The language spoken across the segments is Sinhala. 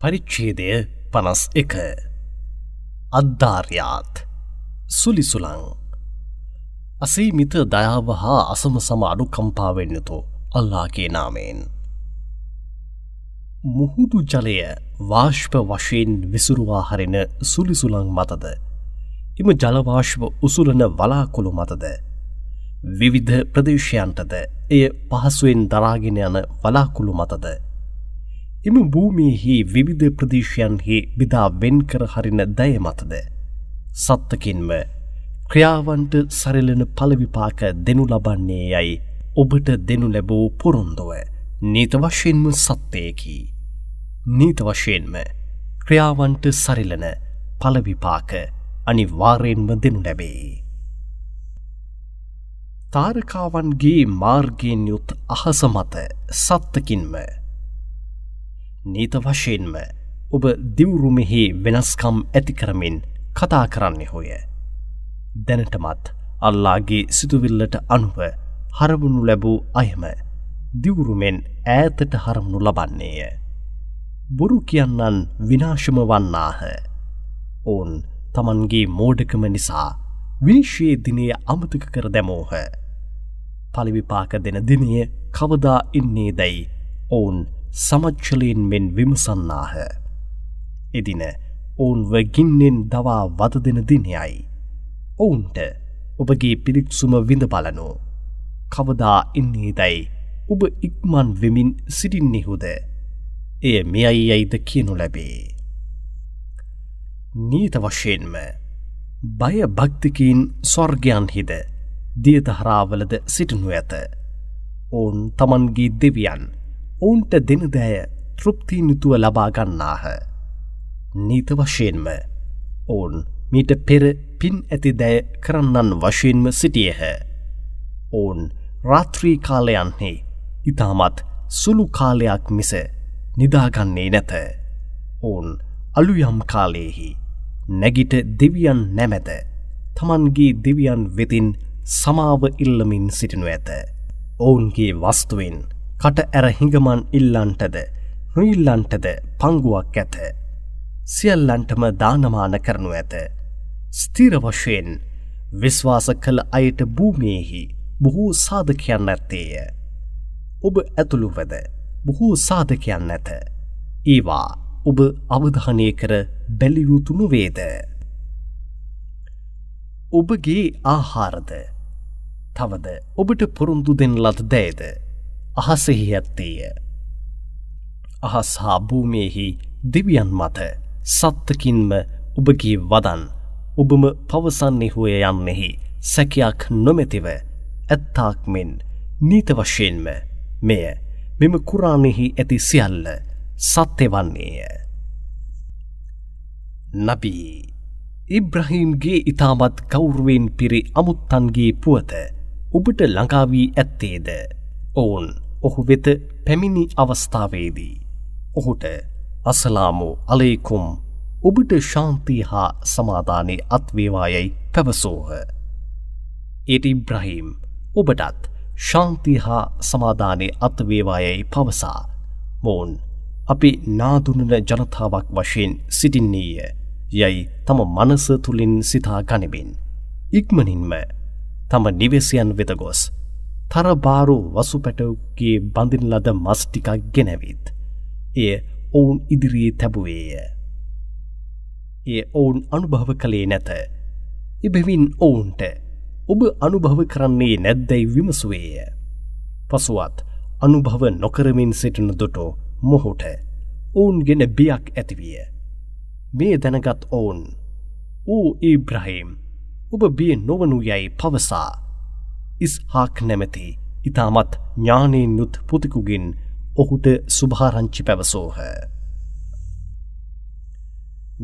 පරිච්චේදය පනස් එක. අද්ධාර්යාත්. සුලිසුලං. අසීමිත දයාව හා අසම සම අඩු කම්පාවෙන්නතු අල්ලාගේ නාමයෙන්. මුහුදු ජලය වාශ්ප වශයෙන් විසුරුවා හරින සුලිසුලං මතද? එම ජලවාශ්ව උසුලන වලාකොළු මතද? විවිධ ප්‍රදේශයන්ටද එය පහසුවෙන් දරාගෙන යන වලාකුළු මතද? එම භූමියෙහි විවිධ ප්‍රදේශයන්හි බිදා වෙන් කර හරින දය මතද. සත්තකින්ම ක්‍රියාවන්ට සරලන පලවිපාක දෙනු ලබන්නේ යයි ඔබට දෙනු ලැබූ පොරොන්දොව නීත වශයෙන්ම සත්‍යයකි. නීත වශයෙන්ම ක්‍රියාවන්ට සරිලන පලවිපාක අනිවාරයෙන්ම දෙනු ලැබේ. තාරකාවන්ගේ මාර්ගයෙන් යුත් අහස මත සත්තකින්ම නීත වශයෙන්ම ඔබ දිවුරුමෙහි වෙනස්කම් ඇතිකරමින් කතා කරන්නේ හොය. දැනටමත් අල්ලාගේ සිතුවිල්ලට අනුව හරවුණු ලැබූ අයම දිවුරුමෙන් ඈතට හරමුණු ලබන්නේය. බොරු කියන්නන් විනාශම වන්නාහ. ඔවුන් තමන්ගේ මෝඩකම නිසා විනිශ්යේ දිනය අමතක කර දැමෝහ. පලිවිපාක දෙන දිනය කවදා ඉන්නේ දැයි ඔවුන් සමච්චලයෙන් මෙන් විමසන්නාහ. එදින ඔවුන්ව ගින්නෙන් දවා වද දෙන දිනයයි. ඔවුන්ට ඔබගේ පිරික්සුම විඳ බලනු. කවදා ඉන්නේ දැයි ඔබ ඉක්මන් වෙමින් සිටින්නෙහුද. එය මෙයයි යයිද කියනු ලැබේ. නීත වශයෙන්ම බය භක්තිකීන් ස්වර්ගයන් හිද දියතහරාවලද සිටිනු ඇත. ඔවුන් තමන්ගේ දෙවියන් ඔවුන්ට දෙනදෑය තෘප්තිනිතුව ලබාගන්නාහ. නීත වශයෙන්ම ඔවුන් මීට පෙර පින් ඇති දැය කරන්නන් වශයෙන්ම සිටියහ. ඔවුන් රාත්‍රී කාලයන්හි ඉතාමත් සුළු කාලයක් මිස නිදාගන්නේ නැත. ඔවුන් අලුයම් කාලයෙහි නැගිට දෙවියන් නැමැත තමන්ගේ දෙවියන් වෙතින් සමාව ඉල්ලමින් සිටිනු ඇත. ඔවුන්ගේ වස්තුවෙන් කට ඇර හිඟමන් ඉල්ලන්ටද නොඉල්ලන්ටද පංගුවක් ඇත. සියල්ලන්ටම දානමාන කරනු ඇත. ස්තිර වශයෙන් විශ්වාස කළ අයට භූමියෙහි බොහෝ සාධකයන් ඇත්තේය. ඔබ ඇතුළුවද බොහෝ සාධකයන් ඇත. ඒවා ඔබ අවධානය කර බැලියුතුනු වේද. ඔබගේ ආහාරද තවද ඔබට පොරුන්දු දෙන් ලද දෑද අහසෙහි ඇත්තේය. අහස් හා භූමියෙහි දෙවියන් මත සත්තකින්ම ඔබගේ වදන් ඔබම පවසන්නේ හුය යන්නෙහි සැකයක් නොමැතිව ඇත්තාක් මෙන් නීත වශයෙන්ම මෙය මෙම කුරාණෙහි ඇති සියල්ල සත්‍ය වන්නේය. නබී ඉබ්‍රහීම්ගේ ඉතාමත් කවුරුවෙන් පිරි අමුත්තන්ගේ පුවත ඔබට ළඟාවී ඇත්තේද ඔවුන් ඔහු වෙත පැමිණි අවස්ථාවේදී. ඔහුට අසලාමෝ අලේකුම් ඔබට ශාන්තිය හා සමාධානය අත්වේවායයි පැවසෝහ. ඒට ඉබ්‍රහීම් ඔබටත් ශාන්තිය හා සමාධානය අත්වේවායයි පවසා මෝන් අපි නාදුනන ජනතාවක් වශයෙන් සිටින්නේය යයි තම මනස තුළින් සිතා ගනිබින්. ඉක්මනින්ම තම නිවෙසියන් වෙත ගොස් තරබාරු වසුපැටවගේ බඳින් ලද මස්ටිකක් ගෙනැවිත්. එය ඔවුන් ඉදිරියේ තැබුවේය. ඒ ඔවුන් අනුභව කළේ නැත. එබැවින් ඔවුන්ට ඔබ අනුභව කරන්නේ නැද්දැයි විමසුවේය. පසුවත් අනුභව නොකරමින් සිටින දුටෝ මොහුට ඔවුන් ගෙන බියක් ඇතිවිය. මේ දැනගත් ඔවුන් ඌ ඒබ්‍රහීම් ඔබ බිය නොවනු යැයි පවසා ඉස්හාක් නැමැති ඉතාමත් ඥානයෙන් යුත් පුතිකුගින් ඔහුට සුභාරංචි පැවසෝහ.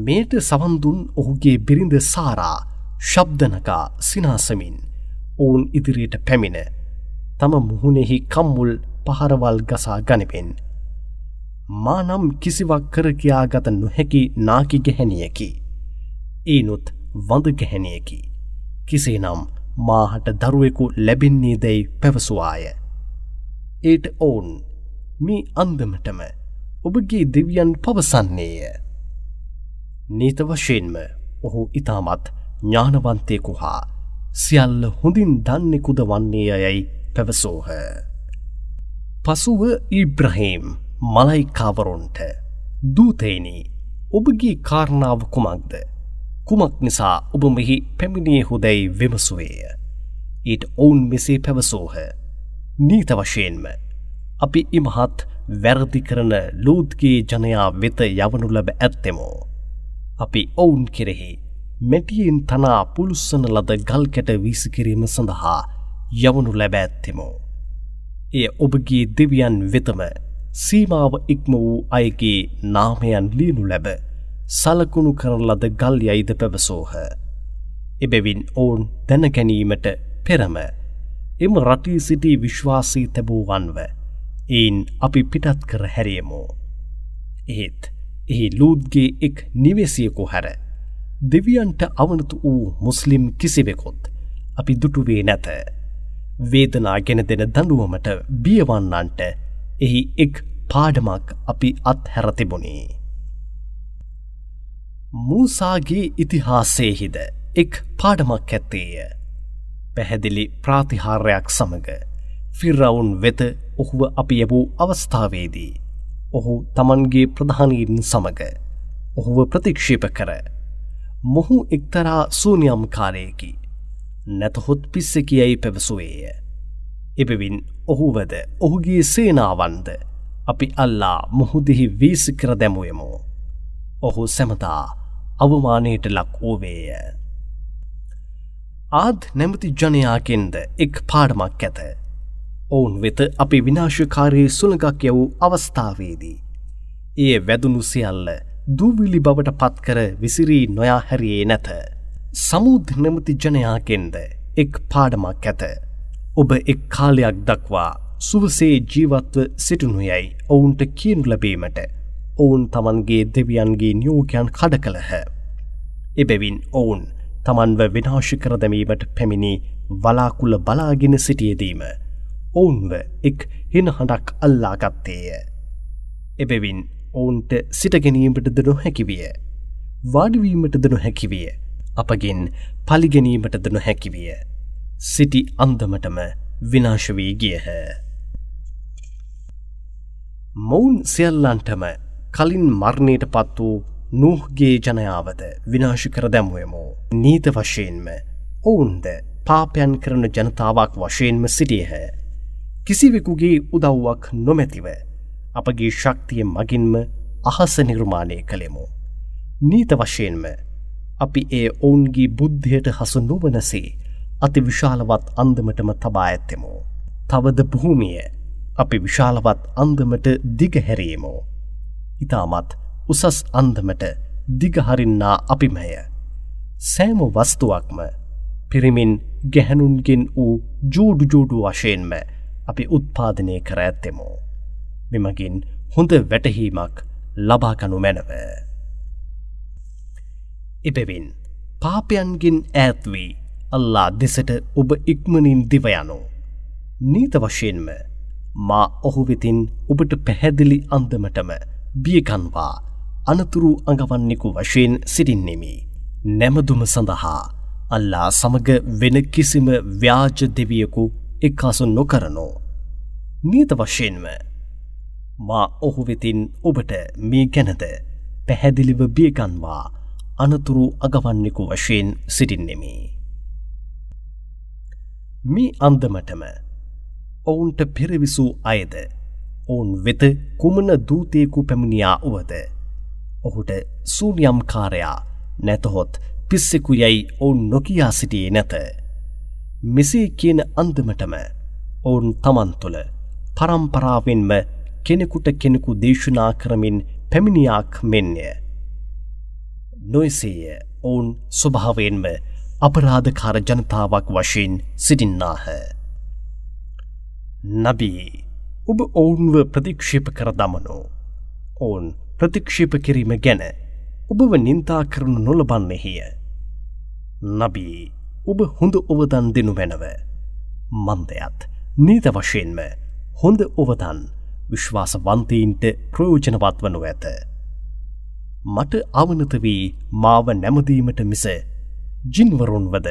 මේට සවන්දුන් ඔහුගේ බිරිඳ සාරා ශබ්දනකා සිනාසමින් ඔවුන් ඉදිරියට පැමිණ තම මුහුණෙහි කම්මුල් පහරවල් ගසා ගනිපෙන්. මානම් කිසිවක් කරකයා ගත නොහැකි නාකි ගැහැනියකි. ඒනුත් වඳ ගැහැනියකි. කිසේ නම් මාහට දරුවෙකු ලැබෙන්නේ දැයි පැවසුවාය. ඒට ඔවුන් මේ අන්දමටම ඔබගේ දෙවියන් පවසන්නේය. නීත වශයෙන්ම ඔහු ඉතාමත් ඥානවන්තයකු හා සියල්ල හොඳින් දන්නෙකුද වන්නේ යැයි පැවසෝහ. පසුව ඉබ්‍රහීම් මලයිකාවරුන්ට දූතේනි ඔබගේ කාරණාව කුමක්ද කුමක් නිසා ඔබ මෙහි පැමිණිය හොදැයි විමසුවේය. ඊට ඔවුන් මෙසේ පැවසෝහ. නීත වශයෙන්ම අපි ඉමහත් වැරදි කරන ලූත්ගේ ජනයා වෙත යවනු ලැබ ඇත්තෙමෝ. අපි ඔවුන් කෙරෙහි මැටියෙන් තනා පුළුස්සන ලද ගල්කැට වීසිකිරීම සඳහා යවනු ලැබ ඇත්තෙමෝ. එය ඔබගේ දෙවියන් වෙතම සීමාව ඉක්ම වූ අයගේ නාමයන් ලියනු ලැබ සලකුණු කරන ලද ගල් යයිද පැවසෝහ. එබැවින් ඔවුන් දැනගැනීමට පෙරම එම රටී සිටි විශ්වාසී තැබූ වන්ව එයින් අපි පිටත් කර හැරියමෝ. එහෙත් එහි ලූද්ගේ එක් නිවෙසියකු හැර දෙවියන්ට අවනතු වූ මුස්ලිම් කිසිවෙකොත් අපි දුටුවේ නැත. වේදනා ගෙන දෙන දඩුවමට බියවන්නන්ට එහි එක් පාඩමක් අපි අත් හැරතිබුණේ. මූසාගේ ඉතිහාසේහිද එක් පාඩමක් ඇත්තේය. පැහැදිලි ප්‍රාතිහාරයක් සමඟ ෆිරවුන් වෙත ඔහුව අපි යැබූ අවස්ථාවේදී. ඔහු තමන්ගේ ප්‍රධානීන් සමඟ ඔහුව ප්‍රතික්ෂේප කර. මොහු එක්තරා සූනියම්කාරයකි නැතහොත් පිස්සකියයි පැවසුවේය. එබවින් ඔහුවද ඔහුගේ සේනාවන්ද අපි අල්ලා මුහුදෙහි වීසි කර දැමුයමු. ඔහු සැමතා අවමානයට ලක් වූවේය. ආද් නැමති ජනයාගෙන්ද එක් පාඩමක් ඇත. ඔවුන් වෙත අපි විනාශකාරයේ සුළඟක් යවූ අවස්ථාවේදී. ඒ වැදුණු සියල්ල දූවිලි බවට පත්කර විසිරී නොයා හැරියේ නැත. සමුද් නැමති ජනයාගෙන්ද එක් පාඩමක් ඇත. ඔබ එක් කාලයක් දක්වා සුවසේ ජීවත්ව සිටනු යැයි ඔවුන්ට කියනු ලැබීමට ඔවුන් තමන්ගේ දෙවියන්ගේ නියෝගයන් කඩ කළහ. එබැවින් ඔවුන් තමන්ව විනාශි කර දැමීමට පැමිණි වලාකුල බලාගෙන සිටියදීම ඔවුන්ව එක් හින හඬක් අල්ලාගත්තේය. එබැවින් ඔවුන්ට සිටගැනීමටද නොහැකිවිය. වාඩිවීමටද නොහැකිවිය අපගෙන් පලිගැනීමටද නොහැකිවිය. සිටි අන්දමටම විනාශවී ගියහ. මොවුන් සියල්ලන්ටම කලින් මරණයට පත් වූ නූහගේ ජනයාවද විනාශි කර දැමුවමෝ නීත වශයෙන්ම ඔවුන්ද පාපයන් කරන ජනතාවක් වශයෙන්ම සිටියහ. කිසිවෙකුගේ උදව්වක් නොමැතිව අපගේ ශක්තිය මගින්ම අහස නිර්මාණය කළෙමු. නීත වශයෙන්ම අපි ඒ ඔවුන්ගේ බුද්ධයට හසු නොවනසේ අති විශාලවත් අන්දමටම තබා ඇත්තෙමෝ. තවද භූමිය අපි විශාලවත් අන්දමට දිගහැරීමෝ. ඉතාමත් උසස් අන්දමට දිගහරින්නා අපිමය. සෑම වස්තුවක්ම පිරිමින් ගැහැනුන්ගෙන් වූ ජෝඩු ජෝඩු වශයෙන්ම අපි උත්පාදනය කර ඇත්තෙමෝ. මෙමගින් හොඳ වැටහීමක් ලබාගනු මැනව. එබෙවින් පාපයන්ගෙන් ඈත්වී අල්ලා දෙසට ඔබ ඉක්මනින් දිවයනු. නීත වශයෙන්ම මා ඔහු වෙතින් ඔබට පැහැදිලි අන්දමටම බියකන්වා අනතුරු අඟවන්නෙකු වශයෙන් සිටින්නෙමි. නැමදුම සඳහා අල්ලා සමග වෙන කිසිම ව්‍යාජ දෙවියකු එක්කාසු නොකරනෝ. නීත වශයෙන්ම මා ඔහු වෙතින් ඔබට මේ ගැනද පැහැදිලිව බියකන්වා අනතුරු අගවන්නෙකු වශයෙන් සිටින්නෙමි. මේ අන්දමටම ඔවුන්ට පෙරවිසූ අයද ඔවුන් වෙත කුමන දූතයකු පැමිණියා වුවද. ඔහුට සූනියම්කාරයා නැතහොත් පිස්සෙකු යැයි ඔවුන් නොකයා සිටියේ නැත. මෙසේ කියන අන්දමටම ඔවුන් තමන් තුළ පරම්පරාවෙන්ම කෙනෙකුට කෙනෙකු දේශනා කරමින් පැමිණියාක් මෙන්ය. නොයසේය ඔවුන් ස්වභාවයෙන්ම අපරාධකාර ජනතාවක් වශයෙන් සිටින්නාහ. නබී ඔබ ඔවුන්ව ප්‍රතික්ෂේප කර දමනෝ. ඔවුන් ප්‍රතික්ෂේප කිරීම ගැන ඔබව නින්තා කරනු නොලබන්නෙහිය. නබී ඔබ හොඳ ඔවදන් දෙනු මැනව. මන්දයත් නීත වශයෙන්ම හොඳ ඔවදන් විශ්වාසවන්තීන්ට ප්‍රයෝජනවත් වනු ඇත. මට අවනත වී මාව නැමදීමට මිස ජින්වරුන්වද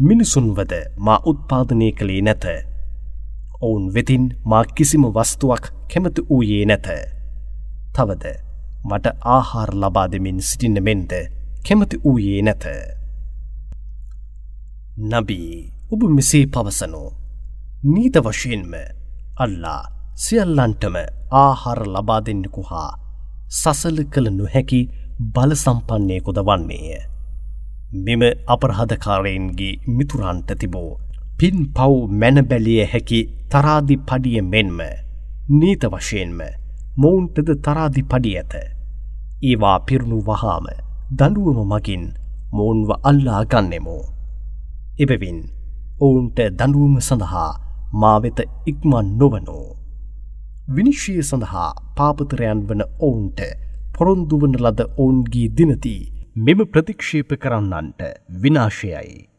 මිනිසුන්වද මා උත්පාදනය කළේ නැත. ඔවුන් වෙතින් මා කිසිම වස්තුවක් කැමති වූයේ නැත. තවද මට ආහාර ලබා දෙමින් සිටින්න මෙන්ද කැමති වූයේ නැත. නබී ඔබ මෙසේ පවසනු. නීත වශයෙන්ම අල්ලා සියල්ලන්ටම ආහාර ලබා දෙන්නෙකු හා සසල කළ නොහැකි බල සම්පන්නයකුද වන්නේය. මෙම අපරහදකාරයෙන්ගේ මිතුරන්ට තිබෝ පින් පව් මැනබැලිය හැකි තරාදි පඩිය මෙන්ම නීත වශයෙන්ම මොවුන්ටද තරාදි පඩි ඇත. ඒවා පිරුණු වහාම දඩුවම මගින් මොවුන්ව අල්ලා ගන්නෙමු. එබවින් ඔවුන්ට දඩුවම සඳහා මාවෙත ඉක්මන් නොවනෝ. විනිශ්ෂය සඳහා පාපතරයන් වන ඔවුන්ට පොරොන්දුවන ලද ඔවුන්ගේ දිනති මෙම ප්‍රතික්ෂේප කරන්නන්ට විනාශයයි.